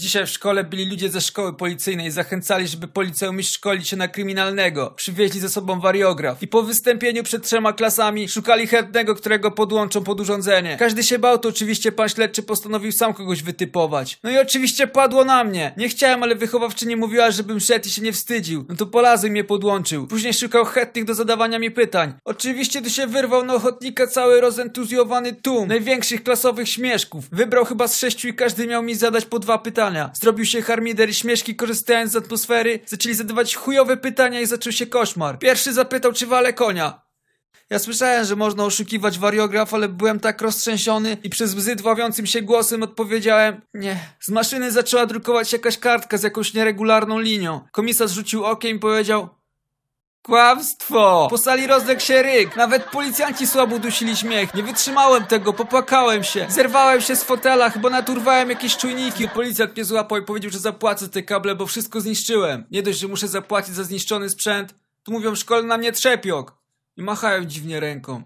Dzisiaj w szkole byli ludzie ze szkoły policyjnej zachęcali, żeby policeumistrz szkolić się na kryminalnego. Przywieźli ze sobą wariograf. I po wystąpieniu przed trzema klasami szukali chętnego, którego podłączą pod urządzenie. Każdy się bał, to oczywiście pan śledczy postanowił sam kogoś wytypować. No i oczywiście padło na mnie. Nie chciałem, ale wychowawczyni mówiła, żebym szedł i się nie wstydził. No to polazł mnie podłączył. Później szukał chętnych do zadawania mi pytań. Oczywiście tu się wyrwał na ochotnika cały rozentuzjowany tłum największych klasowych śmieszków. Wybrał chyba z sześciu i każdy miał mi zadać po dwa pytania. Zrobił się harmider i śmieszki korzystając z atmosfery. Zaczęli zadawać chujowe pytania i zaczął się koszmar. Pierwszy zapytał, czy wale konia. Ja słyszałem, że można oszukiwać wariograf, ale byłem tak roztrzęsiony i przez bzyd ławiącym się głosem odpowiedziałem nie. Z maszyny zaczęła drukować jakaś kartka z jakąś nieregularną linią. Komisarz rzucił okiem i powiedział Kłamstwo! Po sali rozległ się ryk. Nawet policjanci słabo dusili śmiech. Nie wytrzymałem tego, popłakałem się. Zerwałem się z fotela, chyba naturwałem jakieś czujniki. Policjant mnie złapał i powiedział, że zapłacę te kable, bo wszystko zniszczyłem. Nie dość, że muszę zapłacić za zniszczony sprzęt, to mówią szkole na mnie trzepiok. I machają dziwnie ręką.